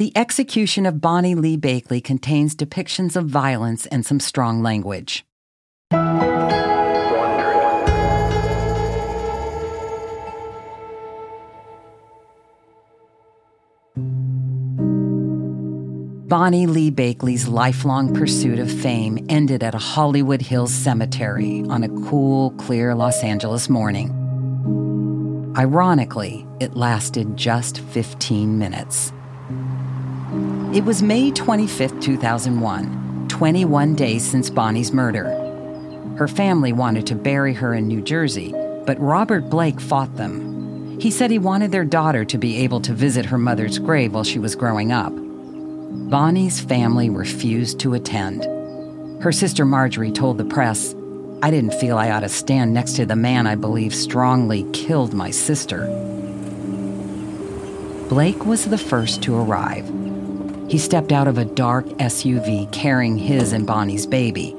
The execution of Bonnie Lee Bakley contains depictions of violence and some strong language. Bonnie Lee Bakley's lifelong pursuit of fame ended at a Hollywood Hills cemetery on a cool, clear Los Angeles morning. Ironically, it lasted just 15 minutes. It was May 25, 2001, 21 days since Bonnie's murder. Her family wanted to bury her in New Jersey, but Robert Blake fought them. He said he wanted their daughter to be able to visit her mother's grave while she was growing up. Bonnie's family refused to attend. Her sister Marjorie told the press, I didn't feel I ought to stand next to the man I believe strongly killed my sister. Blake was the first to arrive. He stepped out of a dark SUV carrying his and Bonnie's baby.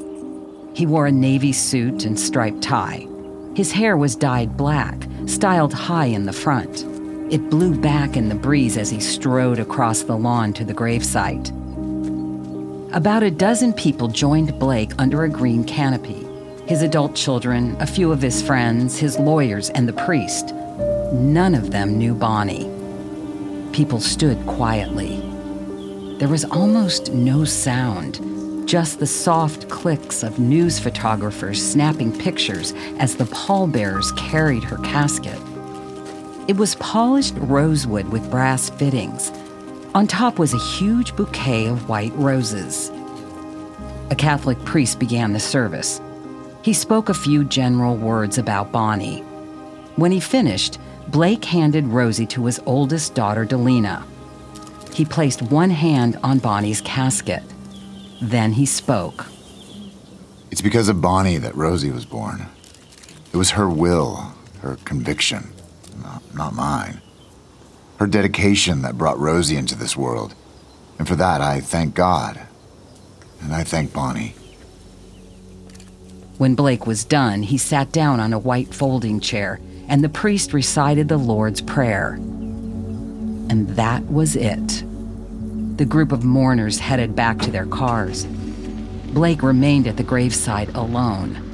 He wore a navy suit and striped tie. His hair was dyed black, styled high in the front. It blew back in the breeze as he strode across the lawn to the gravesite. About a dozen people joined Blake under a green canopy his adult children, a few of his friends, his lawyers, and the priest. None of them knew Bonnie. People stood quietly. There was almost no sound, just the soft clicks of news photographers snapping pictures as the pallbearers carried her casket. It was polished rosewood with brass fittings. On top was a huge bouquet of white roses. A Catholic priest began the service. He spoke a few general words about Bonnie. When he finished, Blake handed Rosie to his oldest daughter, Delinah. He placed one hand on Bonnie's casket. Then he spoke. It's because of Bonnie that Rosie was born. It was her will, her conviction not, not mine. Her dedication that brought Rosie into this world. And for that, I thank God. And I thank Bonnie. When Blake was done, he sat down on a white folding chair, and the priest recited the Lord's Prayer. And that was it. The group of mourners headed back to their cars. Blake remained at the graveside alone.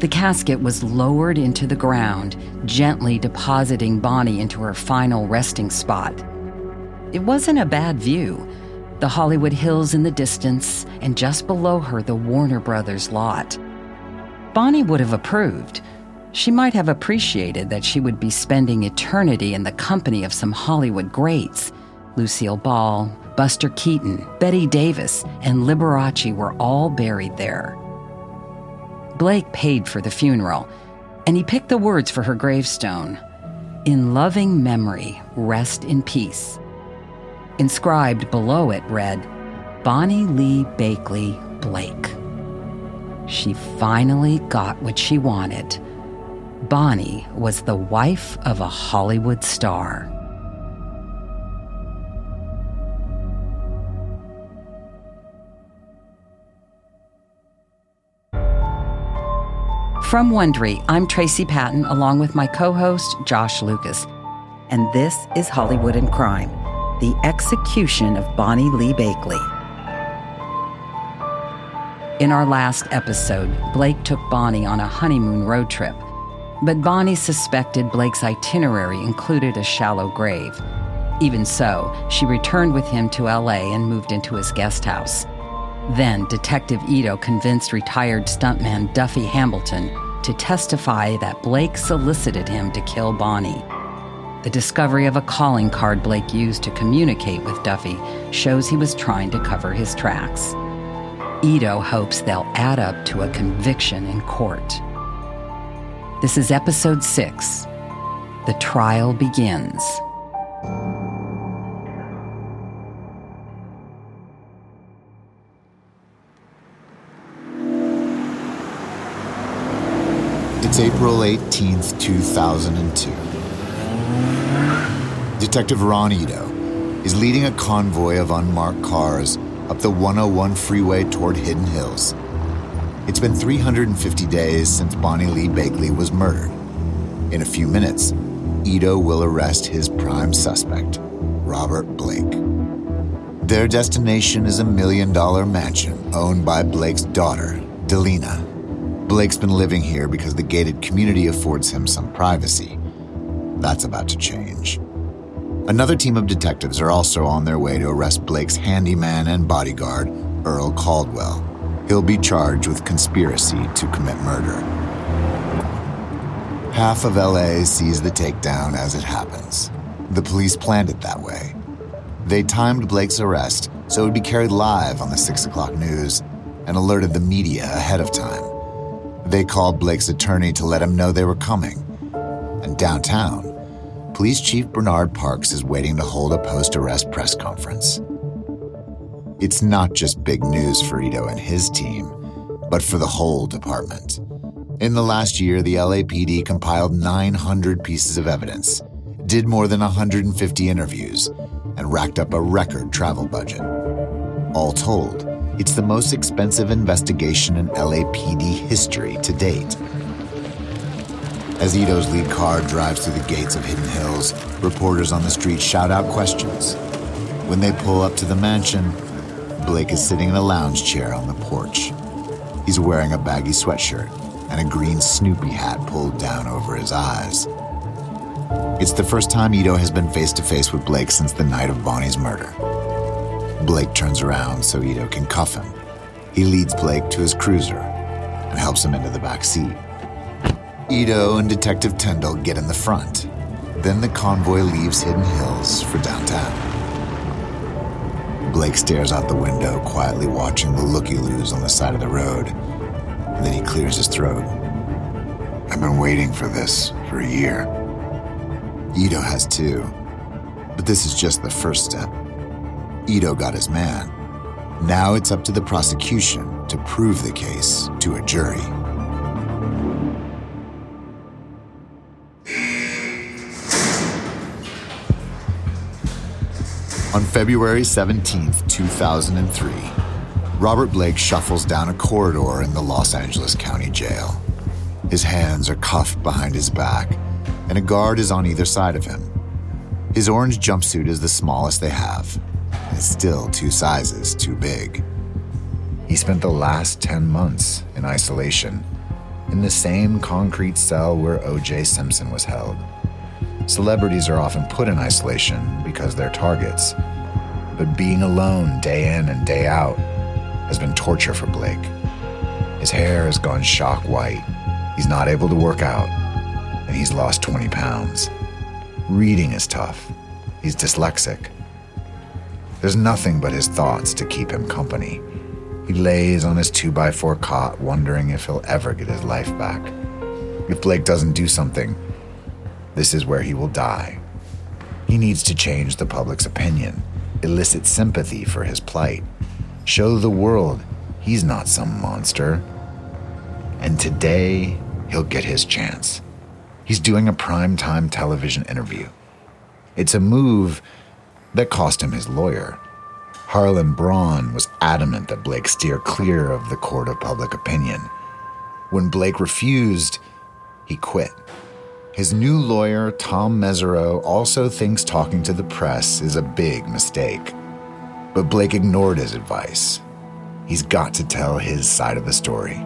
The casket was lowered into the ground, gently depositing Bonnie into her final resting spot. It wasn't a bad view. The Hollywood Hills in the distance, and just below her, the Warner Brothers lot. Bonnie would have approved. She might have appreciated that she would be spending eternity in the company of some Hollywood greats. Lucille Ball, Buster Keaton, Bette Davis, and Liberace were all buried there. Blake paid for the funeral, and he picked the words for her gravestone In loving memory, rest in peace. Inscribed below it read, Bonnie Lee Bakley Blake. She finally got what she wanted. Bonnie was the wife of a Hollywood star. From Wondery, I'm Tracy Pattin along with my co host, Josh Lucas. And this is Hollywood and Crime The Execution of Bonnie Lee Bakley. In our last episode, Blake took Bonnie on a honeymoon road trip. But Bonnie suspected Blake's itinerary included a shallow grave. Even so, she returned with him to LA and moved into his guest house. Then, Detective Ito convinced retired stuntman Duffy Hambleton to testify that Blake solicited him to kill Bonnie. The discovery of a calling card Blake used to communicate with Duffy shows he was trying to cover his tracks. Ito hopes they'll add up to a conviction in court. This is episode six The Trial Begins. It's April 18th, 2002. Detective Ron Ito is leading a convoy of unmarked cars up the 101 freeway toward Hidden Hills. It's been 350 days since Bonnie Lee Bakley was murdered. In a few minutes, Ito will arrest his prime suspect, Robert Blake. Their destination is a million dollar mansion owned by Blake's daughter, Delinah. Blake's been living here because the gated community affords him some privacy. That's about to change. Another team of detectives are also on their way to arrest Blake's handyman and bodyguard, Earl Caldwell. He'll be charged with conspiracy to commit murder. Half of LA sees the takedown as it happens. The police planned it that way. They timed Blake's arrest so it would be carried live on the 6 o'clock news and alerted the media ahead of time. They called Blake's attorney to let him know they were coming. And downtown, Police Chief Bernard Parks is waiting to hold a post arrest press conference. It's not just big news for Ito and his team, but for the whole department. In the last year, the LAPD compiled 900 pieces of evidence, did more than 150 interviews, and racked up a record travel budget. All told, it's the most expensive investigation in LAPD history to date. As Ito's lead car drives through the gates of Hidden Hills, reporters on the street shout out questions. When they pull up to the mansion, Blake is sitting in a lounge chair on the porch. He's wearing a baggy sweatshirt and a green Snoopy hat pulled down over his eyes. It's the first time Ito has been face to face with Blake since the night of Bonnie's murder. Blake turns around so Ito can cuff him. He leads Blake to his cruiser and helps him into the back seat. Ito and Detective Tyndall get in the front. Then the convoy leaves Hidden Hills for downtown. Blake stares out the window, quietly watching the looky loos on the side of the road. Then he clears his throat. I've been waiting for this for a year. Ito has too. But this is just the first step. Ito got his man. Now it's up to the prosecution to prove the case to a jury. On February 17, 2003, Robert Blake shuffles down a corridor in the Los Angeles County Jail. His hands are cuffed behind his back, and a guard is on either side of him. His orange jumpsuit is the smallest they have, and it's still two sizes too big. He spent the last 10 months in isolation, in the same concrete cell where O.J. Simpson was held. Celebrities are often put in isolation because they're targets. But being alone day in and day out has been torture for Blake. His hair has gone shock white. He's not able to work out, and he's lost 20 pounds. Reading is tough. He's dyslexic. There's nothing but his thoughts to keep him company. He lays on his 2x4 cot, wondering if he'll ever get his life back. If Blake doesn't do something, this is where he will die. He needs to change the public's opinion, elicit sympathy for his plight, show the world he's not some monster. And today, he'll get his chance. He's doing a primetime television interview. It's a move that cost him his lawyer. Harlan Braun was adamant that Blake steer clear of the court of public opinion. When Blake refused, he quit. His new lawyer, Tom Mesereau, also thinks talking to the press is a big mistake. But Blake ignored his advice. He's got to tell his side of the story.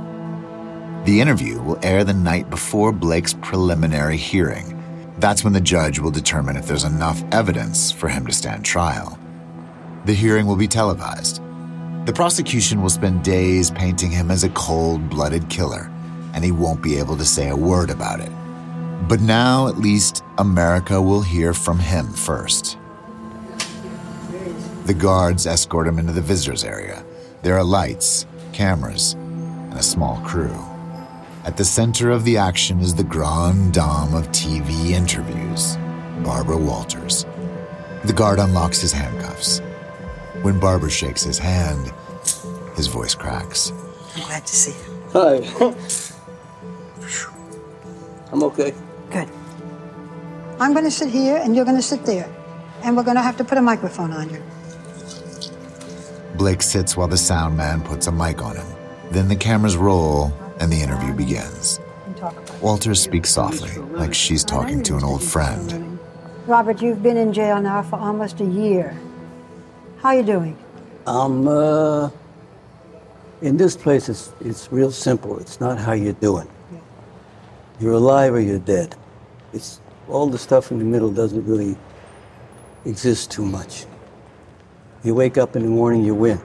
The interview will air the night before Blake's preliminary hearing. That's when the judge will determine if there's enough evidence for him to stand trial. The hearing will be televised. The prosecution will spend days painting him as a cold blooded killer, and he won't be able to say a word about it. But now, at least, America will hear from him first. The guards escort him into the visitors area. There are lights, cameras, and a small crew. At the center of the action is the grande dame of TV interviews, Barbara Walters. The guard unlocks his handcuffs. When Barbara shakes his hand, his voice cracks. I'm glad to see you. Hi. I'm okay. Good. I'm going to sit here and you're going to sit there. And we're going to have to put a microphone on you. Blake sits while the sound man puts a mic on him. Then the cameras roll and the interview begins. Walters speaks softly, like she's talking to an old friend. Robert, you've been in jail now for almost a year. How are you doing? Um, uh, in this place, it's, it's real simple. It's not how you're doing. You're alive or you're dead. It's all the stuff in the middle doesn't really exist too much. You wake up in the morning, you win.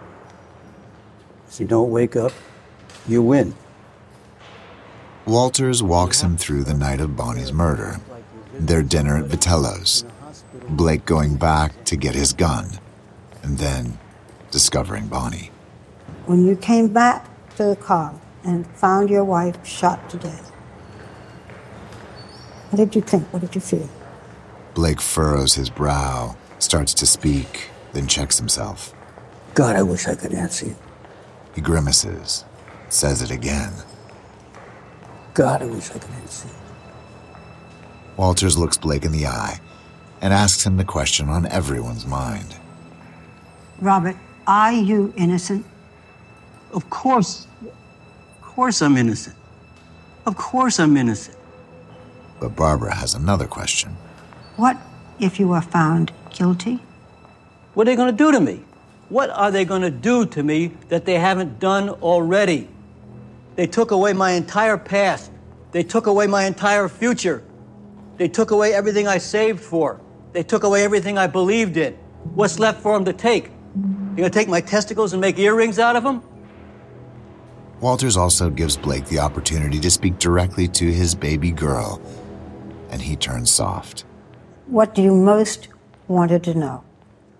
If you don't wake up, you win. Walters walks him through the night of Bonnie's murder, their dinner at Vitello's, Blake going back to get his gun, and then discovering Bonnie. When you came back to the car and found your wife shot to death, what did you think? What did you feel? Blake furrows his brow, starts to speak, then checks himself. God, I wish I could answer you. He grimaces, says it again. God, I wish I could answer you. Walters looks Blake in the eye and asks him the question on everyone's mind. Robert, are you innocent? Of course. Of course I'm innocent. Of course I'm innocent. But Barbara has another question. What if you are found guilty? What are they going to do to me? What are they going to do to me that they haven't done already? They took away my entire past. They took away my entire future. They took away everything I saved for. They took away everything I believed in. What's left for them to take? You gonna take my testicles and make earrings out of them? Walters also gives Blake the opportunity to speak directly to his baby girl, and he turns soft. What do you most wanted to know?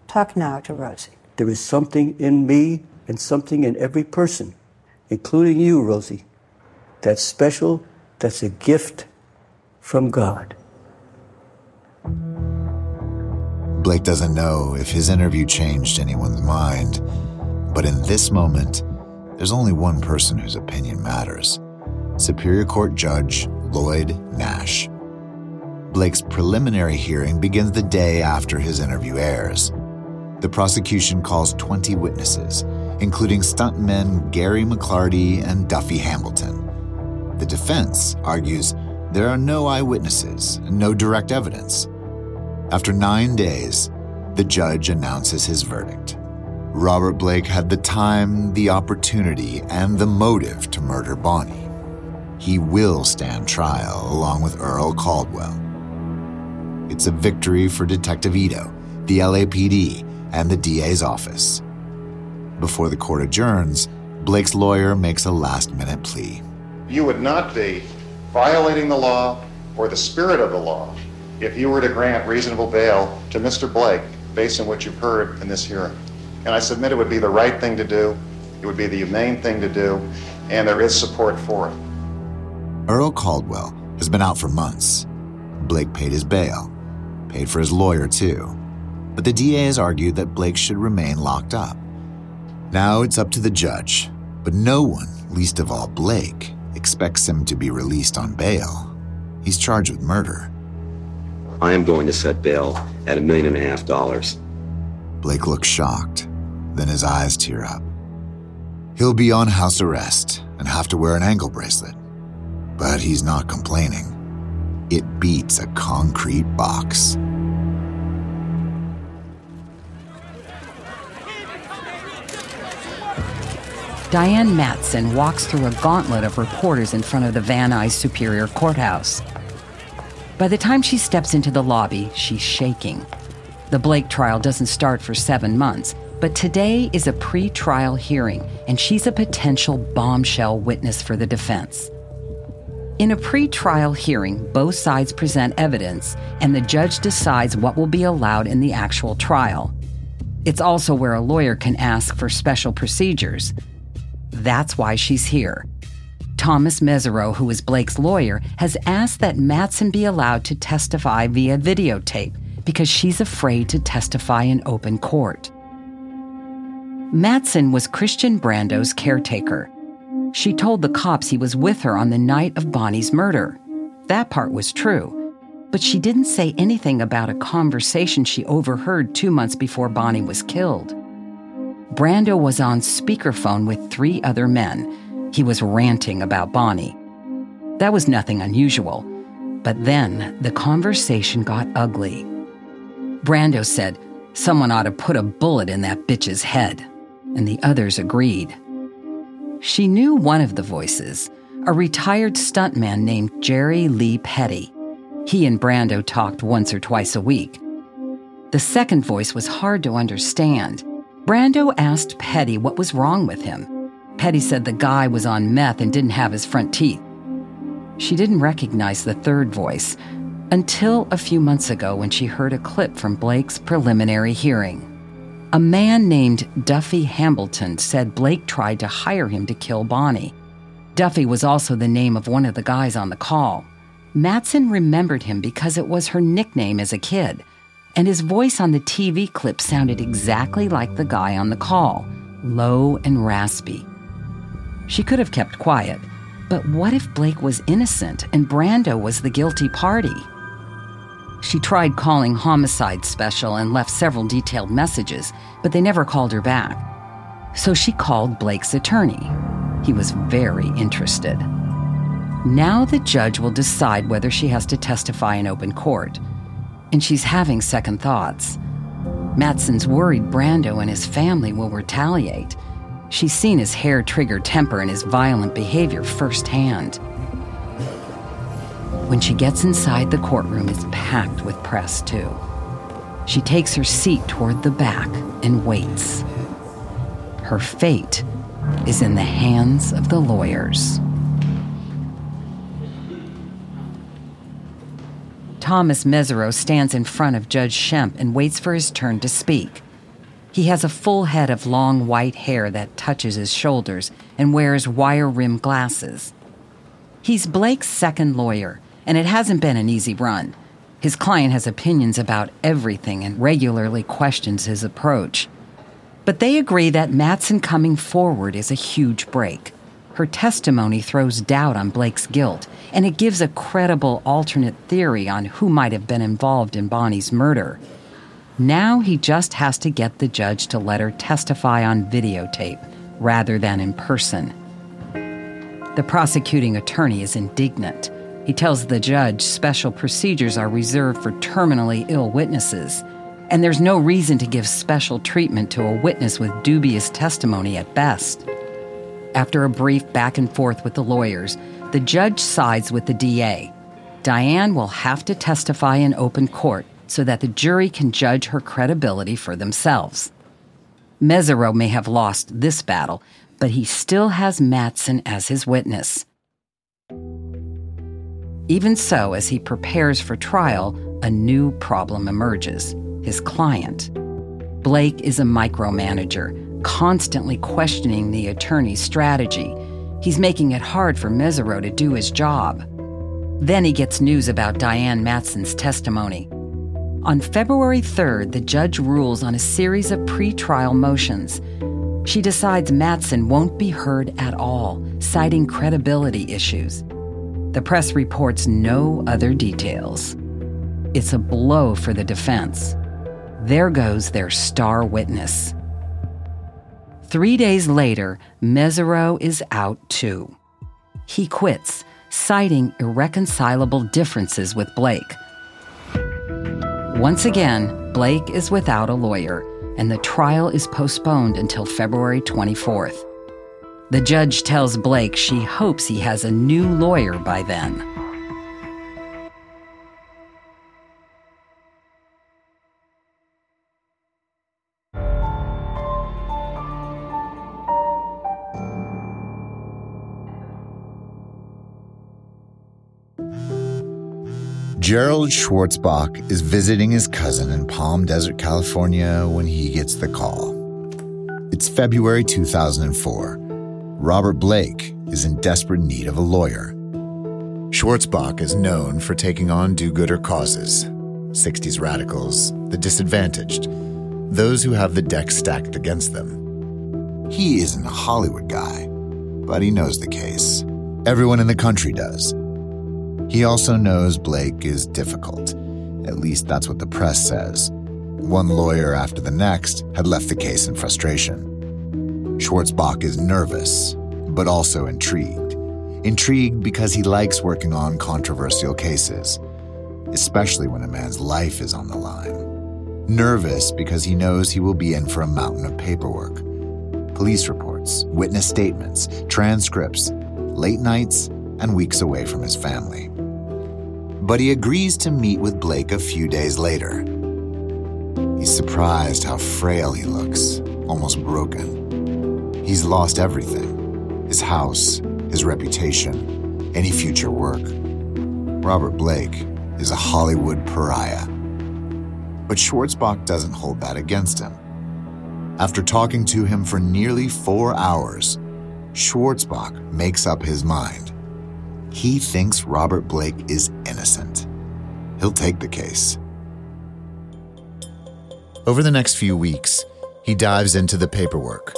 Talk now to Rosie. There is something in me and something in every person, including you, Rosie, that's special, that's a gift from God. Blake doesn't know if his interview changed anyone's mind, but in this moment, there's only one person whose opinion matters Superior Court Judge Lloyd Nash. Blake's preliminary hearing begins the day after his interview airs. The prosecution calls 20 witnesses, including stuntmen Gary McLarty and Duffy Hambleton. The defense argues there are no eyewitnesses and no direct evidence. After nine days, the judge announces his verdict. Robert Blake had the time, the opportunity, and the motive to murder Bonnie. He will stand trial along with Earl Caldwell. It's a victory for Detective Ito, the LAPD, and the DA's office. Before the court adjourns, Blake's lawyer makes a last minute plea. You would not be violating the law or the spirit of the law if you were to grant reasonable bail to Mr. Blake based on what you've heard in this hearing. And I submit it would be the right thing to do, it would be the humane thing to do, and there is support for it. Earl Caldwell has been out for months. Blake paid his bail, paid for his lawyer too. But the DA has argued that Blake should remain locked up. Now it's up to the judge, but no one, least of all Blake, expects him to be released on bail. He's charged with murder. I am going to set bail at a million and a half dollars. Blake looks shocked, then his eyes tear up. He'll be on house arrest and have to wear an ankle bracelet. But he's not complaining. It beats a concrete box. Diane Matson walks through a gauntlet of reporters in front of the Van Nuys Superior Courthouse. By the time she steps into the lobby, she's shaking. The Blake trial doesn't start for seven months, but today is a pre trial hearing, and she's a potential bombshell witness for the defense. In a pre trial hearing, both sides present evidence, and the judge decides what will be allowed in the actual trial. It's also where a lawyer can ask for special procedures. That's why she's here. Thomas Mesereau, who is Blake's lawyer, has asked that Matson be allowed to testify via videotape because she's afraid to testify in open court. Matson was Christian Brando's caretaker. She told the cops he was with her on the night of Bonnie's murder. That part was true, but she didn't say anything about a conversation she overheard two months before Bonnie was killed. Brando was on speakerphone with three other men. He was ranting about Bonnie. That was nothing unusual. But then the conversation got ugly. Brando said, Someone ought to put a bullet in that bitch's head. And the others agreed. She knew one of the voices, a retired stuntman named Jerry Lee Petty. He and Brando talked once or twice a week. The second voice was hard to understand. Brando asked Petty what was wrong with him. Petty said the guy was on meth and didn't have his front teeth. She didn't recognize the third voice until a few months ago when she heard a clip from Blake's preliminary hearing. A man named Duffy Hambleton said Blake tried to hire him to kill Bonnie. Duffy was also the name of one of the guys on the call. Matson remembered him because it was her nickname as a kid, and his voice on the TV clip sounded exactly like the guy on the call low and raspy. She could have kept quiet, but what if Blake was innocent and Brando was the guilty party? She tried calling Homicide Special and left several detailed messages, but they never called her back. So she called Blake's attorney. He was very interested. Now the judge will decide whether she has to testify in open court and she's having second thoughts. Matson's worried Brando and his family will retaliate. She's seen his hair trigger temper and his violent behavior firsthand. When she gets inside, the courtroom is packed with press, too. She takes her seat toward the back and waits. Her fate is in the hands of the lawyers. Thomas Mesereau stands in front of Judge Schempp and waits for his turn to speak. He has a full head of long white hair that touches his shoulders and wears wire rimmed glasses. He's Blake's second lawyer, and it hasn't been an easy run. His client has opinions about everything and regularly questions his approach. But they agree that Matson coming forward is a huge break. Her testimony throws doubt on Blake's guilt, and it gives a credible alternate theory on who might have been involved in Bonnie's murder. Now he just has to get the judge to let her testify on videotape rather than in person. The prosecuting attorney is indignant. He tells the judge special procedures are reserved for terminally ill witnesses, and there's no reason to give special treatment to a witness with dubious testimony at best. After a brief back and forth with the lawyers, the judge sides with the DA. Diane will have to testify in open court so that the jury can judge her credibility for themselves. Mesereau may have lost this battle, but he still has Matson as his witness. Even so, as he prepares for trial, a new problem emerges his client. Blake is a micromanager constantly questioning the attorney's strategy. He's making it hard for Mesereau to do his job. Then he gets news about Diane Matson's testimony. On February 3rd, the judge rules on a series of pretrial motions. She decides Matson won't be heard at all, citing credibility issues. The press reports no other details. It's a blow for the defense. There goes their star witness. Three days later, Mesereau is out too. He quits, citing irreconcilable differences with Blake. Once again, Blake is without a lawyer, and the trial is postponed until February 24th. The judge tells Blake she hopes he has a new lawyer by then. Gerald Schwartzbach is visiting his cousin in Palm Desert, California when he gets the call. It's February 2004. Robert Blake is in desperate need of a lawyer. Schwartzbach is known for taking on do gooder causes 60s radicals, the disadvantaged, those who have the deck stacked against them. He isn't a Hollywood guy, but he knows the case. Everyone in the country does. He also knows Blake is difficult. At least that's what the press says. One lawyer after the next had left the case in frustration. Schwartzbach is nervous, but also intrigued. Intrigued because he likes working on controversial cases, especially when a man's life is on the line. nervous because he knows he will be in for a mountain of paperwork police reports, witness statements, transcripts, late nights, and weeks away from his family. But he agrees to meet with Blake a few days later. He's surprised how frail he looks, almost broken. He's lost everything his house, his reputation, any future work. Robert Blake is a Hollywood pariah. But Schwartzbach doesn't hold that against him. After talking to him for nearly four hours, Schwartzbach makes up his mind. He thinks Robert Blake is innocent. He'll take the case. Over the next few weeks, he dives into the paperwork.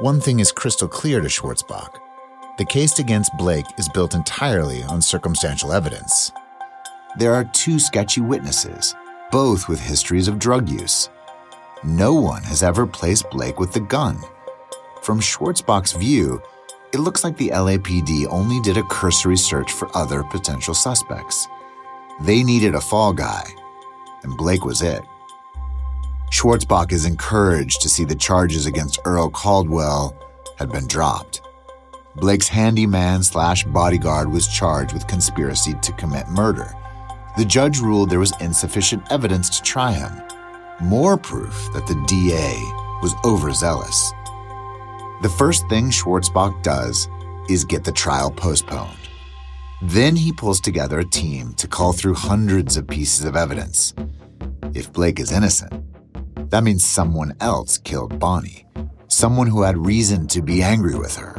One thing is crystal clear to Schwartzbach the case against Blake is built entirely on circumstantial evidence. There are two sketchy witnesses, both with histories of drug use. No one has ever placed Blake with the gun. From Schwartzbach's view, it looks like the LAPD only did a cursory search for other potential suspects. They needed a fall guy, and Blake was it. Schwartzbach is encouraged to see the charges against Earl Caldwell had been dropped. Blake's handyman slash bodyguard was charged with conspiracy to commit murder. The judge ruled there was insufficient evidence to try him. More proof that the DA was overzealous. The first thing Schwartzbach does is get the trial postponed. Then he pulls together a team to call through hundreds of pieces of evidence. If Blake is innocent, that means someone else killed Bonnie, someone who had reason to be angry with her.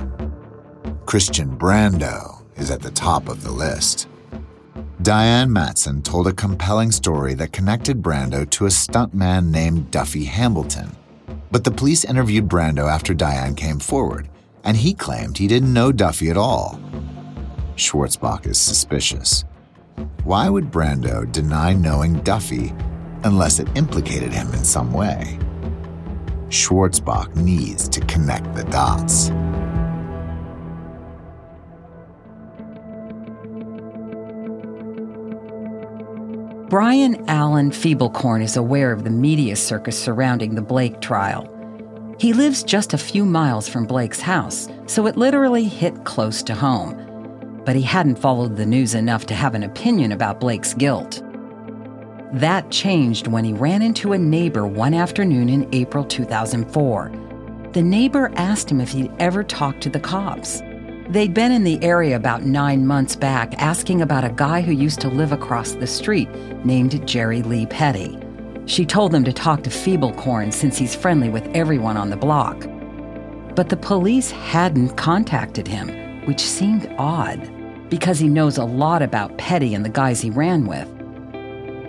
Christian Brando is at the top of the list. Diane Matson told a compelling story that connected Brando to a stuntman named Duffy Hambleton but the police interviewed Brando after Diane came forward, and he claimed he didn't know Duffy at all. Schwartzbach is suspicious. Why would Brando deny knowing Duffy unless it implicated him in some way? Schwartzbach needs to connect the dots. Brian Allen Feeblecorn is aware of the media circus surrounding the Blake trial. He lives just a few miles from Blake's house, so it literally hit close to home. But he hadn't followed the news enough to have an opinion about Blake's guilt. That changed when he ran into a neighbor one afternoon in April 2004. The neighbor asked him if he'd ever talked to the cops. They'd been in the area about nine months back asking about a guy who used to live across the street named Jerry Lee Petty. She told them to talk to Feeblecorn since he's friendly with everyone on the block. But the police hadn't contacted him, which seemed odd because he knows a lot about Petty and the guys he ran with.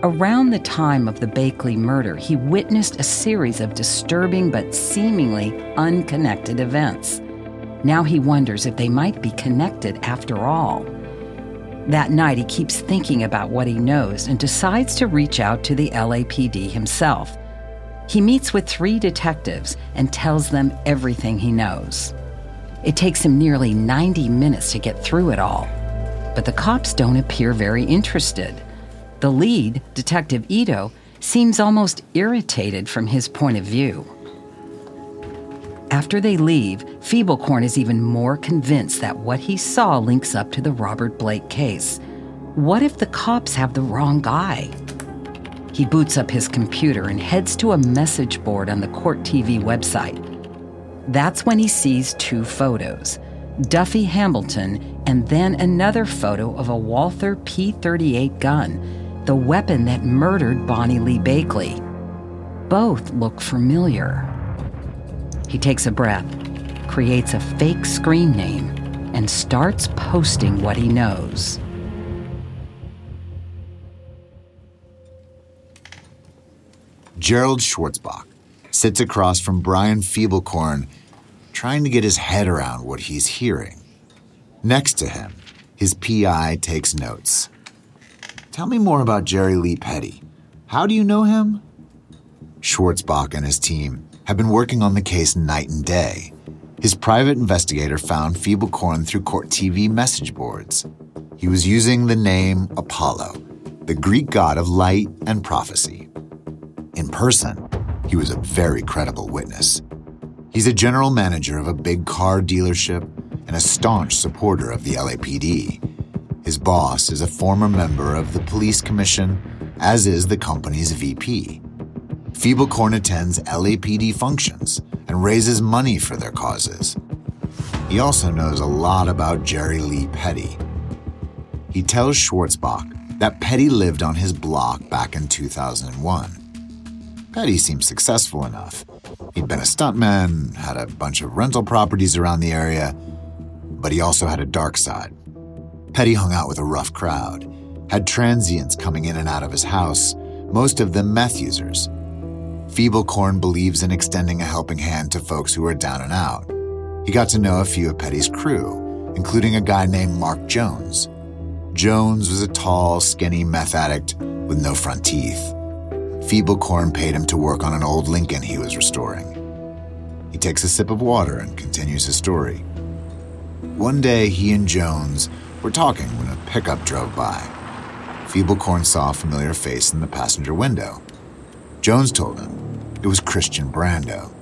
Around the time of the Bakley murder, he witnessed a series of disturbing but seemingly unconnected events. Now he wonders if they might be connected after all. That night, he keeps thinking about what he knows and decides to reach out to the LAPD himself. He meets with three detectives and tells them everything he knows. It takes him nearly 90 minutes to get through it all, but the cops don't appear very interested. The lead, Detective Ito, seems almost irritated from his point of view. After they leave, Feeblecorn is even more convinced that what he saw links up to the Robert Blake case. What if the cops have the wrong guy? He boots up his computer and heads to a message board on the Court TV website. That's when he sees two photos Duffy Hambleton, and then another photo of a Walther P 38 gun, the weapon that murdered Bonnie Lee Bakley. Both look familiar. He takes a breath, creates a fake screen name, and starts posting what he knows. Gerald Schwartzbach sits across from Brian Feeblecorn, trying to get his head around what he's hearing. Next to him, his PI takes notes. Tell me more about Jerry Lee Petty. How do you know him? Schwartzbach and his team have been working on the case night and day. His private investigator found Feeblecorn through court TV message boards. He was using the name Apollo, the Greek god of light and prophecy. In person, he was a very credible witness. He's a general manager of a big car dealership and a staunch supporter of the LAPD. His boss is a former member of the police commission, as is the company's VP. Feeblecorn attends LAPD functions and raises money for their causes. He also knows a lot about Jerry Lee Petty. He tells Schwartzbach that Petty lived on his block back in 2001. Petty seemed successful enough. He'd been a stuntman, had a bunch of rental properties around the area, but he also had a dark side. Petty hung out with a rough crowd, had transients coming in and out of his house, most of them meth users. Feeblecorn believes in extending a helping hand to folks who are down and out. He got to know a few of Petty's crew, including a guy named Mark Jones. Jones was a tall, skinny meth addict with no front teeth. Feeblecorn paid him to work on an old Lincoln he was restoring. He takes a sip of water and continues his story. One day, he and Jones were talking when a pickup drove by. Feeblecorn saw a familiar face in the passenger window. Jones told him it was Christian Brando.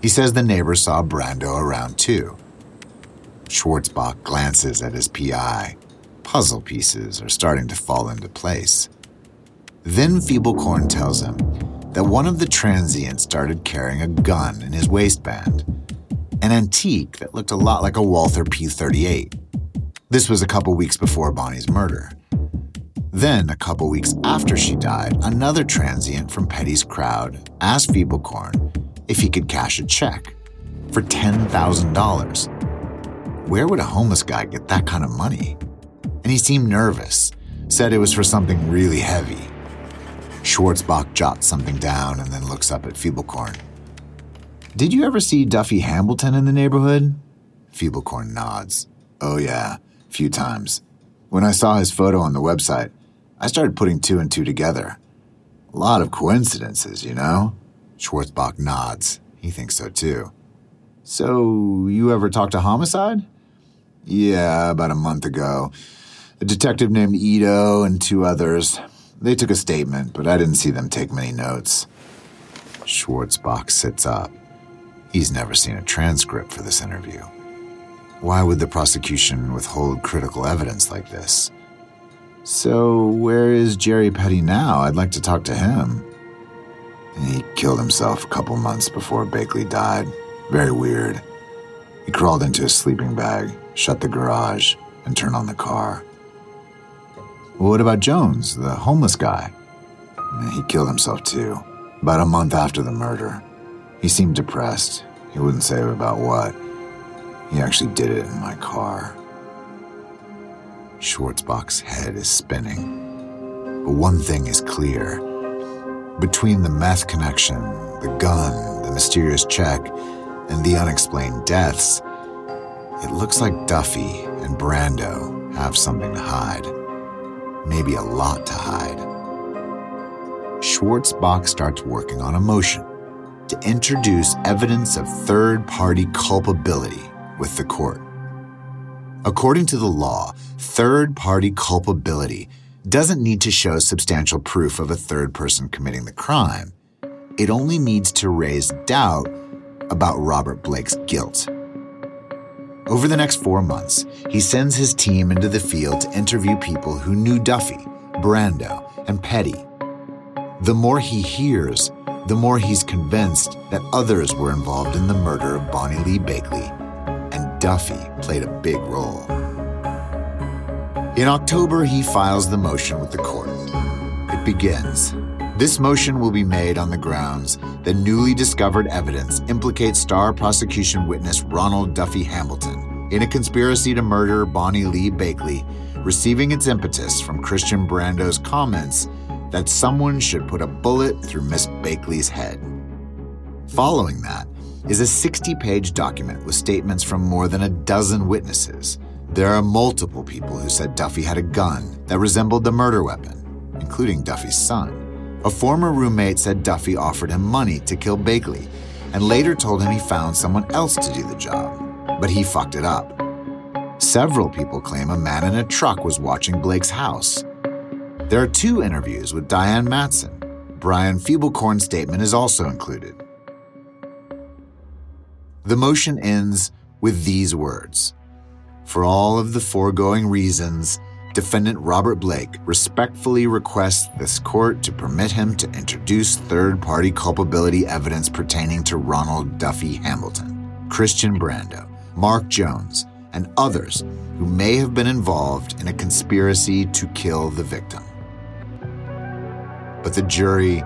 He says the neighbor saw Brando around too. Schwartzbach glances at his PI. Puzzle pieces are starting to fall into place. Then Feeblecorn tells him that one of the transients started carrying a gun in his waistband, an antique that looked a lot like a Walther P 38. This was a couple weeks before Bonnie's murder. Then, a couple weeks after she died, another transient from Petty's crowd asked Feeblecorn if he could cash a check for $10,000. Where would a homeless guy get that kind of money? And he seemed nervous, said it was for something really heavy. Schwartzbach jots something down and then looks up at Feeblecorn. Did you ever see Duffy Hambleton in the neighborhood? Feeblecorn nods. Oh, yeah, few times. When I saw his photo on the website, I started putting two and two together. A lot of coincidences, you know? Schwartzbach nods. He thinks so too. So, you ever talked to Homicide? Yeah, about a month ago. A detective named Ito and two others. They took a statement, but I didn't see them take many notes. Schwartzbach sits up. He's never seen a transcript for this interview. Why would the prosecution withhold critical evidence like this? So, where is Jerry Petty now? I'd like to talk to him. He killed himself a couple months before Bakley died. Very weird. He crawled into his sleeping bag, shut the garage, and turned on the car. What about Jones, the homeless guy? He killed himself too, about a month after the murder. He seemed depressed. He wouldn't say about what. He actually did it in my car. Schwartzbach's head is spinning. But one thing is clear. Between the meth connection, the gun, the mysterious check, and the unexplained deaths, it looks like Duffy and Brando have something to hide. Maybe a lot to hide. Schwartzbach starts working on a motion to introduce evidence of third party culpability with the court. According to the law, third party culpability doesn't need to show substantial proof of a third person committing the crime. It only needs to raise doubt about Robert Blake's guilt. Over the next four months, he sends his team into the field to interview people who knew Duffy, Brando, and Petty. The more he hears, the more he's convinced that others were involved in the murder of Bonnie Lee Bakley, Duffy played a big role. In October, he files the motion with the court. It begins. This motion will be made on the grounds that newly discovered evidence implicates star prosecution witness Ronald Duffy Hambleton in a conspiracy to murder Bonnie Lee Bakley, receiving its impetus from Christian Brando's comments that someone should put a bullet through Miss Bakley's head. Following that is a 60 page document with statements from more than a dozen witnesses. There are multiple people who said Duffy had a gun that resembled the murder weapon, including Duffy's son. A former roommate said Duffy offered him money to kill Bakley and later told him he found someone else to do the job, but he fucked it up. Several people claim a man in a truck was watching Blake's house. There are two interviews with Diane Matson, Brian Feeblecorn's statement is also included. The motion ends with these words For all of the foregoing reasons, defendant Robert Blake respectfully requests this court to permit him to introduce third party culpability evidence pertaining to Ronald Duffy Hambleton, Christian Brando, Mark Jones, and others who may have been involved in a conspiracy to kill the victim. But the jury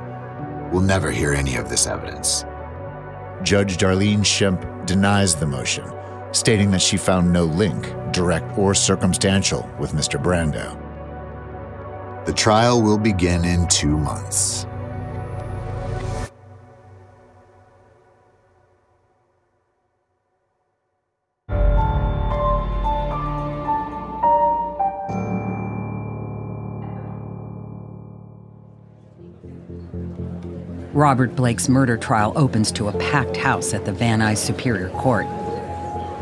will never hear any of this evidence. Judge Darlene Schempp denies the motion, stating that she found no link, direct or circumstantial, with Mr. Brando. The trial will begin in two months. Robert Blake's murder trial opens to a packed house at the Van Nuys Superior Court.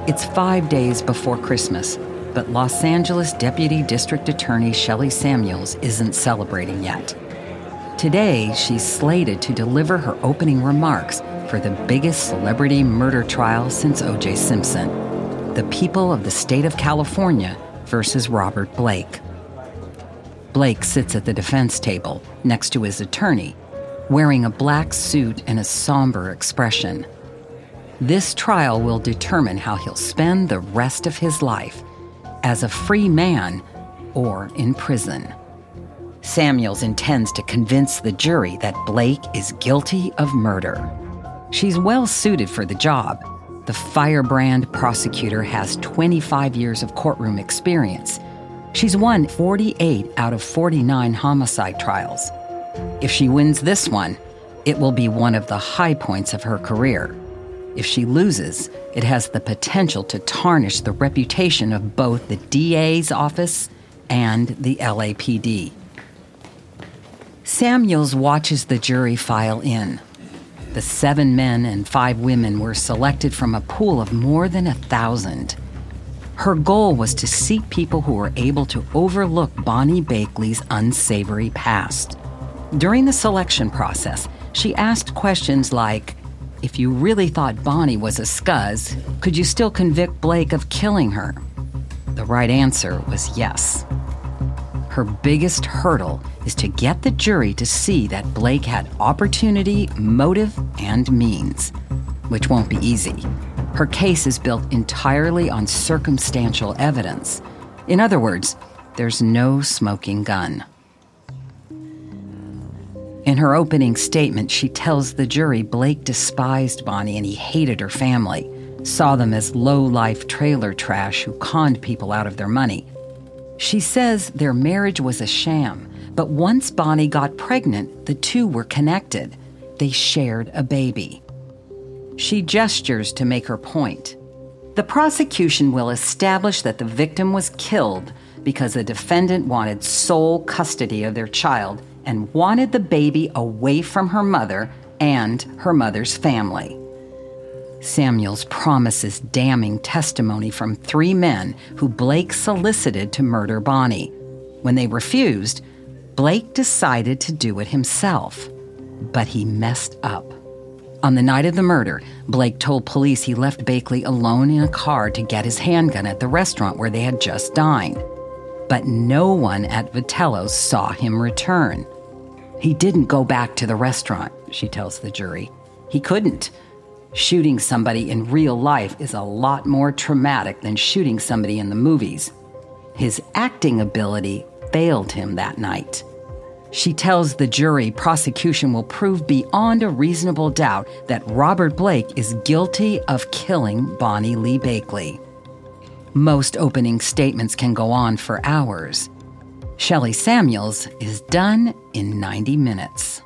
It's five days before Christmas, but Los Angeles Deputy District Attorney Shelley Samuels isn't celebrating yet. Today, she's slated to deliver her opening remarks for the biggest celebrity murder trial since O.J. Simpson the people of the state of California versus Robert Blake. Blake sits at the defense table next to his attorney wearing a black suit and a somber expression. This trial will determine how he'll spend the rest of his life as a free man or in prison. Samuels intends to convince the jury that Blake is guilty of murder. She's well suited for the job. The firebrand prosecutor has 25 years of courtroom experience. She's won 48 out of 49 homicide trials. If she wins this one, it will be one of the high points of her career. If she loses, it has the potential to tarnish the reputation of both the DA's office and the LAPD. Samuels watches the jury file in. The seven men and five women were selected from a pool of more than a thousand. Her goal was to seek people who were able to overlook Bonnie Bakley's unsavory past. During the selection process, she asked questions like If you really thought Bonnie was a scuzz, could you still convict Blake of killing her? The right answer was yes. Her biggest hurdle is to get the jury to see that Blake had opportunity, motive, and means, which won't be easy. Her case is built entirely on circumstantial evidence. In other words, there's no smoking gun. In her opening statement, she tells the jury Blake despised Bonnie and he hated her family, saw them as low life trailer trash who conned people out of their money. She says their marriage was a sham, but once Bonnie got pregnant, the two were connected. They shared a baby. She gestures to make her point. The prosecution will establish that the victim was killed because the defendant wanted sole custody of their child and wanted the baby away from her mother and her mother's family. Samuels promises damning testimony from three men who Blake solicited to murder Bonnie. When they refused, Blake decided to do it himself. But he messed up. On the night of the murder, Blake told police he left Bakley alone in a car to get his handgun at the restaurant where they had just dined. But no one at Vitello's saw him return. He didn't go back to the restaurant, she tells the jury. He couldn't. Shooting somebody in real life is a lot more traumatic than shooting somebody in the movies. His acting ability failed him that night. She tells the jury prosecution will prove beyond a reasonable doubt that Robert Blake is guilty of killing Bonnie Lee Bakley. Most opening statements can go on for hours. Shelley Samuels is done in 90 minutes.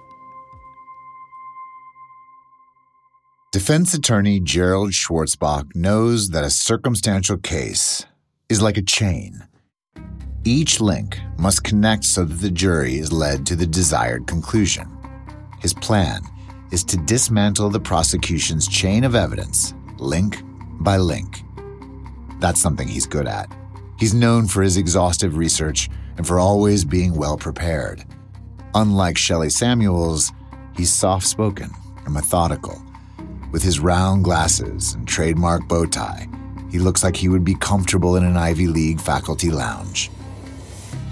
Defense attorney Gerald Schwartzbach knows that a circumstantial case is like a chain. Each link must connect so that the jury is led to the desired conclusion. His plan is to dismantle the prosecution's chain of evidence, link by link. That's something he's good at. He's known for his exhaustive research and for always being well prepared. Unlike Shelley Samuels, He's soft spoken and methodical. With his round glasses and trademark bow tie, he looks like he would be comfortable in an Ivy League faculty lounge.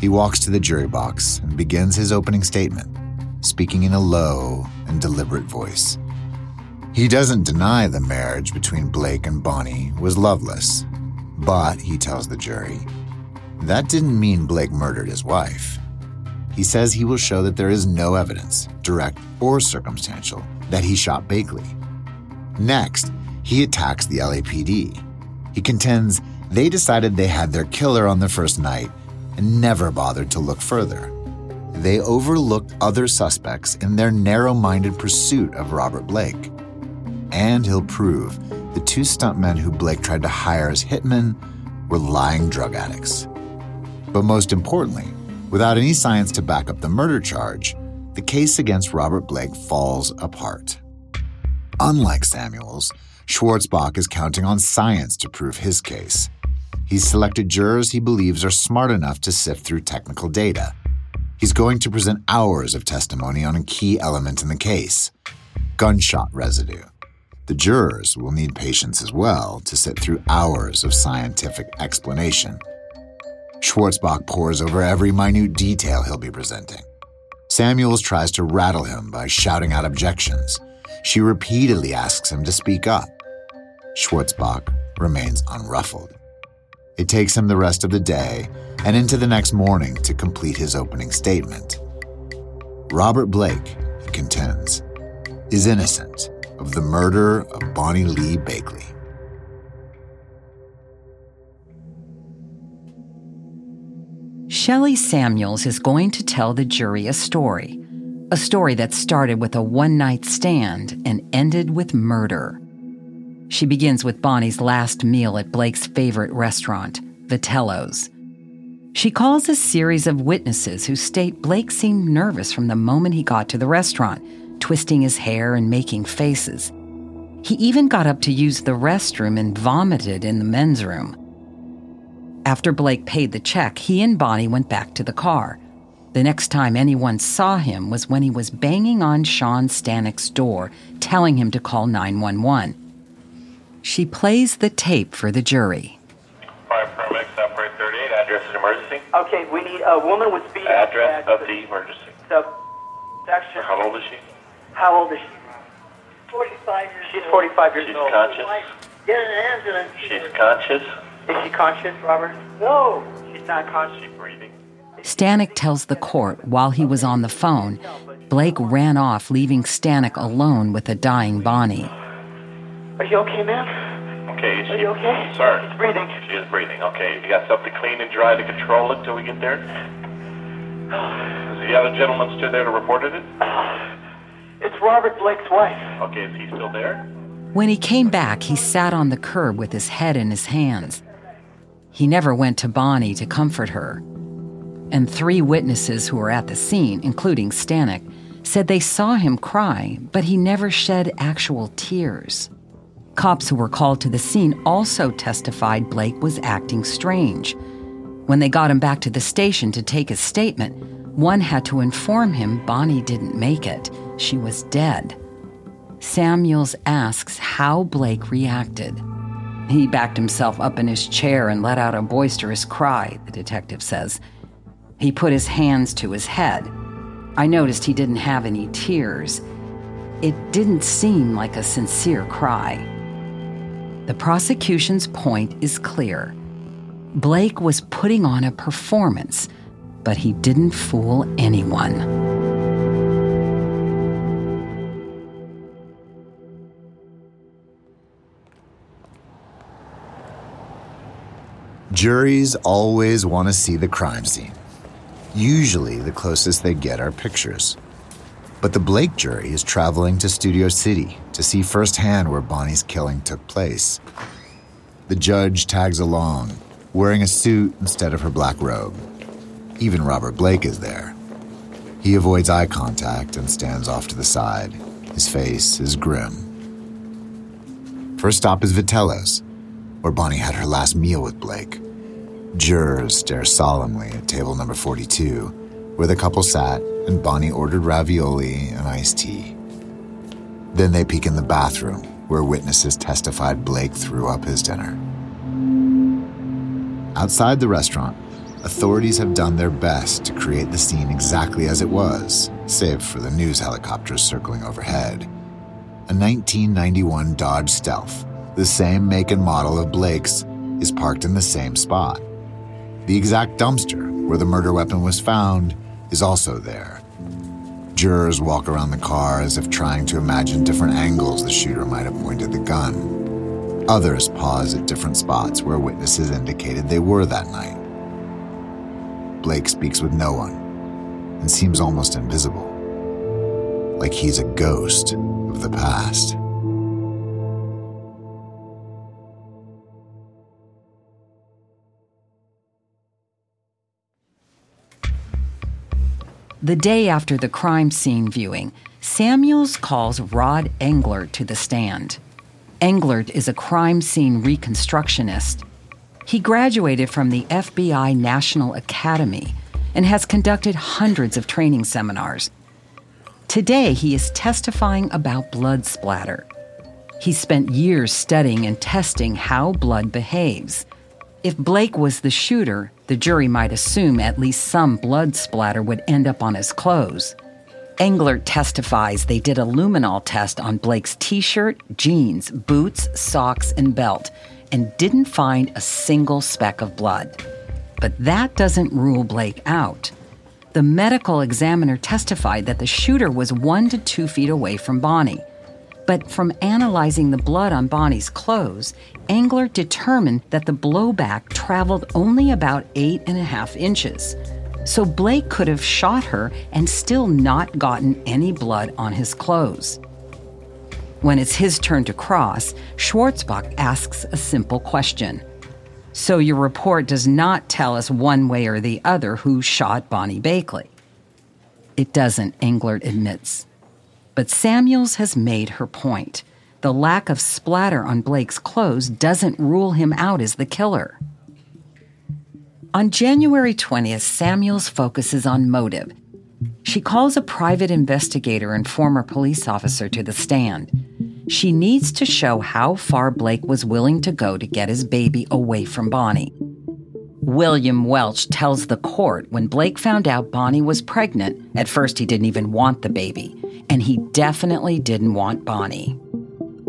He walks to the jury box and begins his opening statement, speaking in a low and deliberate voice. He doesn't deny the marriage between Blake and Bonnie was loveless, but, he tells the jury, that didn't mean Blake murdered his wife. He says he will show that there is no evidence, direct or circumstantial, that he shot Bakley. Next, he attacks the LAPD. He contends they decided they had their killer on the first night and never bothered to look further. They overlooked other suspects in their narrow minded pursuit of Robert Blake. And he'll prove the two stuntmen who Blake tried to hire as hitmen were lying drug addicts. But most importantly, without any science to back up the murder charge, the case against Robert Blake falls apart. Unlike Samuels, Schwartzbach is counting on science to prove his case. He's selected jurors he believes are smart enough to sift through technical data. He's going to present hours of testimony on a key element in the case gunshot residue. The jurors will need patience as well to sit through hours of scientific explanation. Schwartzbach pores over every minute detail he'll be presenting. Samuels tries to rattle him by shouting out objections. She repeatedly asks him to speak up. Schwartzbach remains unruffled. It takes him the rest of the day and into the next morning to complete his opening statement. Robert Blake, he contends, is innocent of the murder of Bonnie Lee Bakley. Shelley Samuels is going to tell the jury a story. A story that started with a one night stand and ended with murder. She begins with Bonnie's last meal at Blake's favorite restaurant, Vitello's. She calls a series of witnesses who state Blake seemed nervous from the moment he got to the restaurant, twisting his hair and making faces. He even got up to use the restroom and vomited in the men's room. After Blake paid the check, he and Bonnie went back to the car. The next time anyone saw him was when he was banging on Sean Stanek's door, telling him to call 911. She plays the tape for the jury. Fire paramedics, operate 38, address is emergency. Okay, we need a woman with speed. Address of the emergency. The section. How old is she? How old is she? 45 years She's 45 years She's old. She's conscious. Get an ambulance. She's conscious. Is she conscious, Robert? No. She's not conscious. She's breathing. Stanek tells the court while he was on the phone, Blake ran off, leaving Stanek alone with a dying Bonnie. Are you okay, ma'am? Okay, is Are you okay? Sir. She's breathing. She is breathing. Okay, you got something clean and dry to control it till we get there? Is the other gentleman still there to reported it? It's Robert Blake's wife. Okay, is he still there? When he came back, he sat on the curb with his head in his hands. He never went to Bonnie to comfort her. And three witnesses who were at the scene, including Stanek, said they saw him cry, but he never shed actual tears. Cops who were called to the scene also testified Blake was acting strange. When they got him back to the station to take his statement, one had to inform him Bonnie didn't make it. She was dead. Samuels asks how Blake reacted. He backed himself up in his chair and let out a boisterous cry, the detective says. He put his hands to his head. I noticed he didn't have any tears. It didn't seem like a sincere cry. The prosecution's point is clear. Blake was putting on a performance, but he didn't fool anyone. Juries always want to see the crime scene. Usually, the closest they get are pictures. But the Blake jury is traveling to Studio City to see firsthand where Bonnie's killing took place. The judge tags along, wearing a suit instead of her black robe. Even Robert Blake is there. He avoids eye contact and stands off to the side. His face is grim. First stop is Vitello's, where Bonnie had her last meal with Blake. Jurors stare solemnly at table number 42, where the couple sat and Bonnie ordered ravioli and iced tea. Then they peek in the bathroom, where witnesses testified Blake threw up his dinner. Outside the restaurant, authorities have done their best to create the scene exactly as it was, save for the news helicopters circling overhead. A 1991 Dodge Stealth, the same make and model of Blake's, is parked in the same spot. The exact dumpster where the murder weapon was found is also there. Jurors walk around the car as if trying to imagine different angles the shooter might have pointed the gun. Others pause at different spots where witnesses indicated they were that night. Blake speaks with no one and seems almost invisible, like he's a ghost of the past. The day after the crime scene viewing, Samuels calls Rod Englert to the stand. Englert is a crime scene reconstructionist. He graduated from the FBI National Academy and has conducted hundreds of training seminars. Today, he is testifying about blood splatter. He spent years studying and testing how blood behaves. If Blake was the shooter, the jury might assume at least some blood splatter would end up on his clothes. Englert testifies they did a luminol test on Blake's t shirt, jeans, boots, socks, and belt and didn't find a single speck of blood. But that doesn't rule Blake out. The medical examiner testified that the shooter was one to two feet away from Bonnie. But from analyzing the blood on Bonnie's clothes, Englert determined that the blowback traveled only about eight and a half inches. So Blake could have shot her and still not gotten any blood on his clothes. When it's his turn to cross, Schwartzbach asks a simple question. So your report does not tell us one way or the other who shot Bonnie Bakley. It doesn't, Englert admits. But Samuels has made her point. The lack of splatter on Blake's clothes doesn't rule him out as the killer. On January 20th, Samuels focuses on motive. She calls a private investigator and former police officer to the stand. She needs to show how far Blake was willing to go to get his baby away from Bonnie. William Welch tells the court when Blake found out Bonnie was pregnant, at first he didn't even want the baby, and he definitely didn't want Bonnie.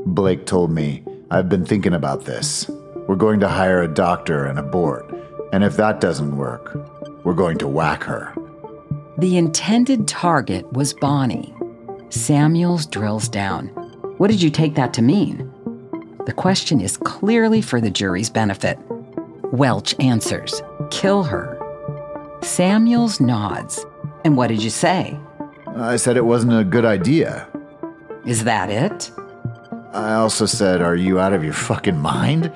Blake told me, I've been thinking about this. We're going to hire a doctor and abort. And if that doesn't work, we're going to whack her. The intended target was Bonnie. Samuels drills down. What did you take that to mean? The question is clearly for the jury's benefit. Welch answers, Kill her. Samuels nods. And what did you say? I said it wasn't a good idea. Is that it? I also said, Are you out of your fucking mind?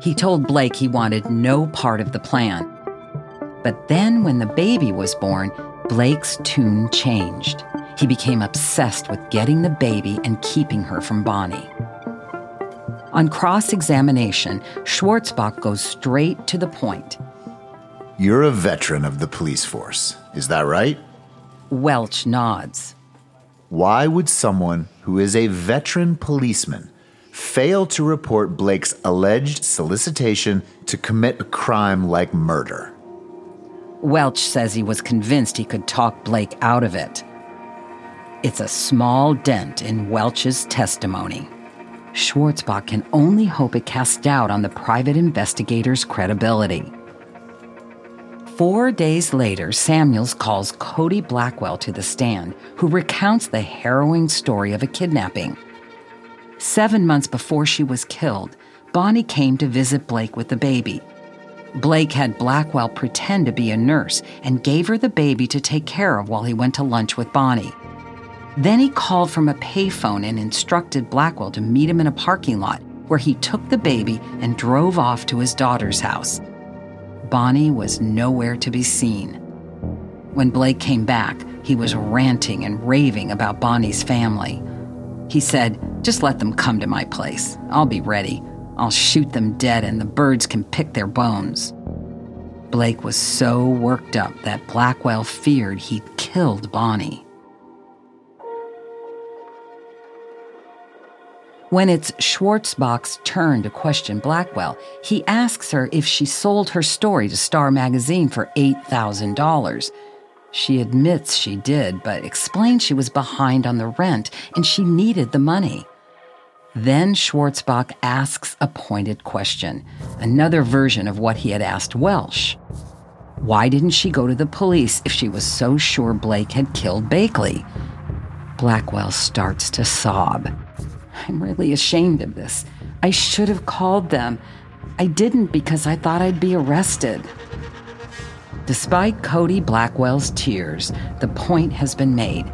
He told Blake he wanted no part of the plan. But then, when the baby was born, Blake's tune changed. He became obsessed with getting the baby and keeping her from Bonnie. On cross examination, Schwartzbach goes straight to the point. You're a veteran of the police force, is that right? Welch nods. Why would someone who is a veteran policeman fail to report Blake's alleged solicitation to commit a crime like murder. Welch says he was convinced he could talk Blake out of it. It's a small dent in Welch's testimony. Schwartzbach can only hope it casts doubt on the private investigator's credibility. Four days later, Samuels calls Cody Blackwell to the stand, who recounts the harrowing story of a kidnapping. Seven months before she was killed, Bonnie came to visit Blake with the baby. Blake had Blackwell pretend to be a nurse and gave her the baby to take care of while he went to lunch with Bonnie. Then he called from a payphone and instructed Blackwell to meet him in a parking lot where he took the baby and drove off to his daughter's house. Bonnie was nowhere to be seen. When Blake came back, he was ranting and raving about Bonnie's family. He said, Just let them come to my place. I'll be ready. I'll shoot them dead and the birds can pick their bones. Blake was so worked up that Blackwell feared he'd killed Bonnie. When it's Schwartzbach's turn to question Blackwell, he asks her if she sold her story to Star Magazine for $8,000. She admits she did, but explains she was behind on the rent and she needed the money. Then Schwartzbach asks a pointed question, another version of what he had asked Welch. Why didn't she go to the police if she was so sure Blake had killed Bakley? Blackwell starts to sob. I'm really ashamed of this. I should have called them. I didn't because I thought I'd be arrested. Despite Cody Blackwell's tears, the point has been made.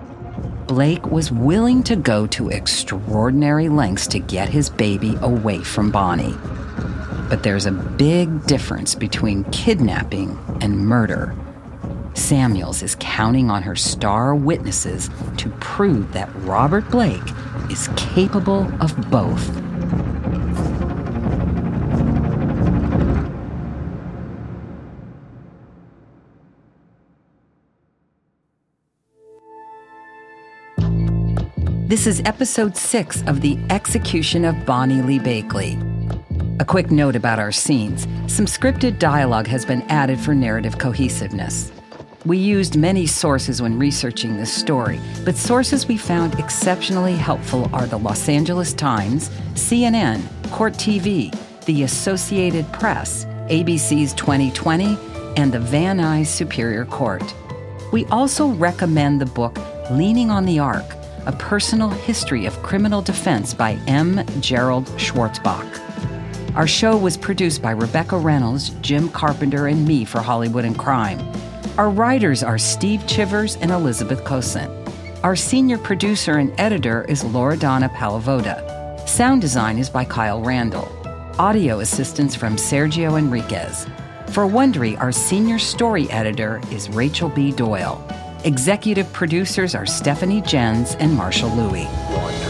Blake was willing to go to extraordinary lengths to get his baby away from Bonnie. But there's a big difference between kidnapping and murder. Samuels is counting on her star witnesses to prove that Robert Blake is capable of both. This is episode six of The Execution of Bonnie Lee Bakley. A quick note about our scenes some scripted dialogue has been added for narrative cohesiveness. We used many sources when researching this story, but sources we found exceptionally helpful are the Los Angeles Times, CNN, Court TV, the Associated Press, ABC's 2020, and the Van Nuys Superior Court. We also recommend the book Leaning on the Arc, a personal history of criminal defense by M. Gerald Schwartzbach. Our show was produced by Rebecca Reynolds, Jim Carpenter, and me for Hollywood and Crime. Our writers are Steve Chivers and Elizabeth Cosin. Our senior producer and editor is Laura Donna Palavoda. Sound design is by Kyle Randall. Audio assistance from Sergio Enriquez. For Wondery, our senior story editor is Rachel B. Doyle. Executive producers are Stephanie Jens and Marshall Lewy.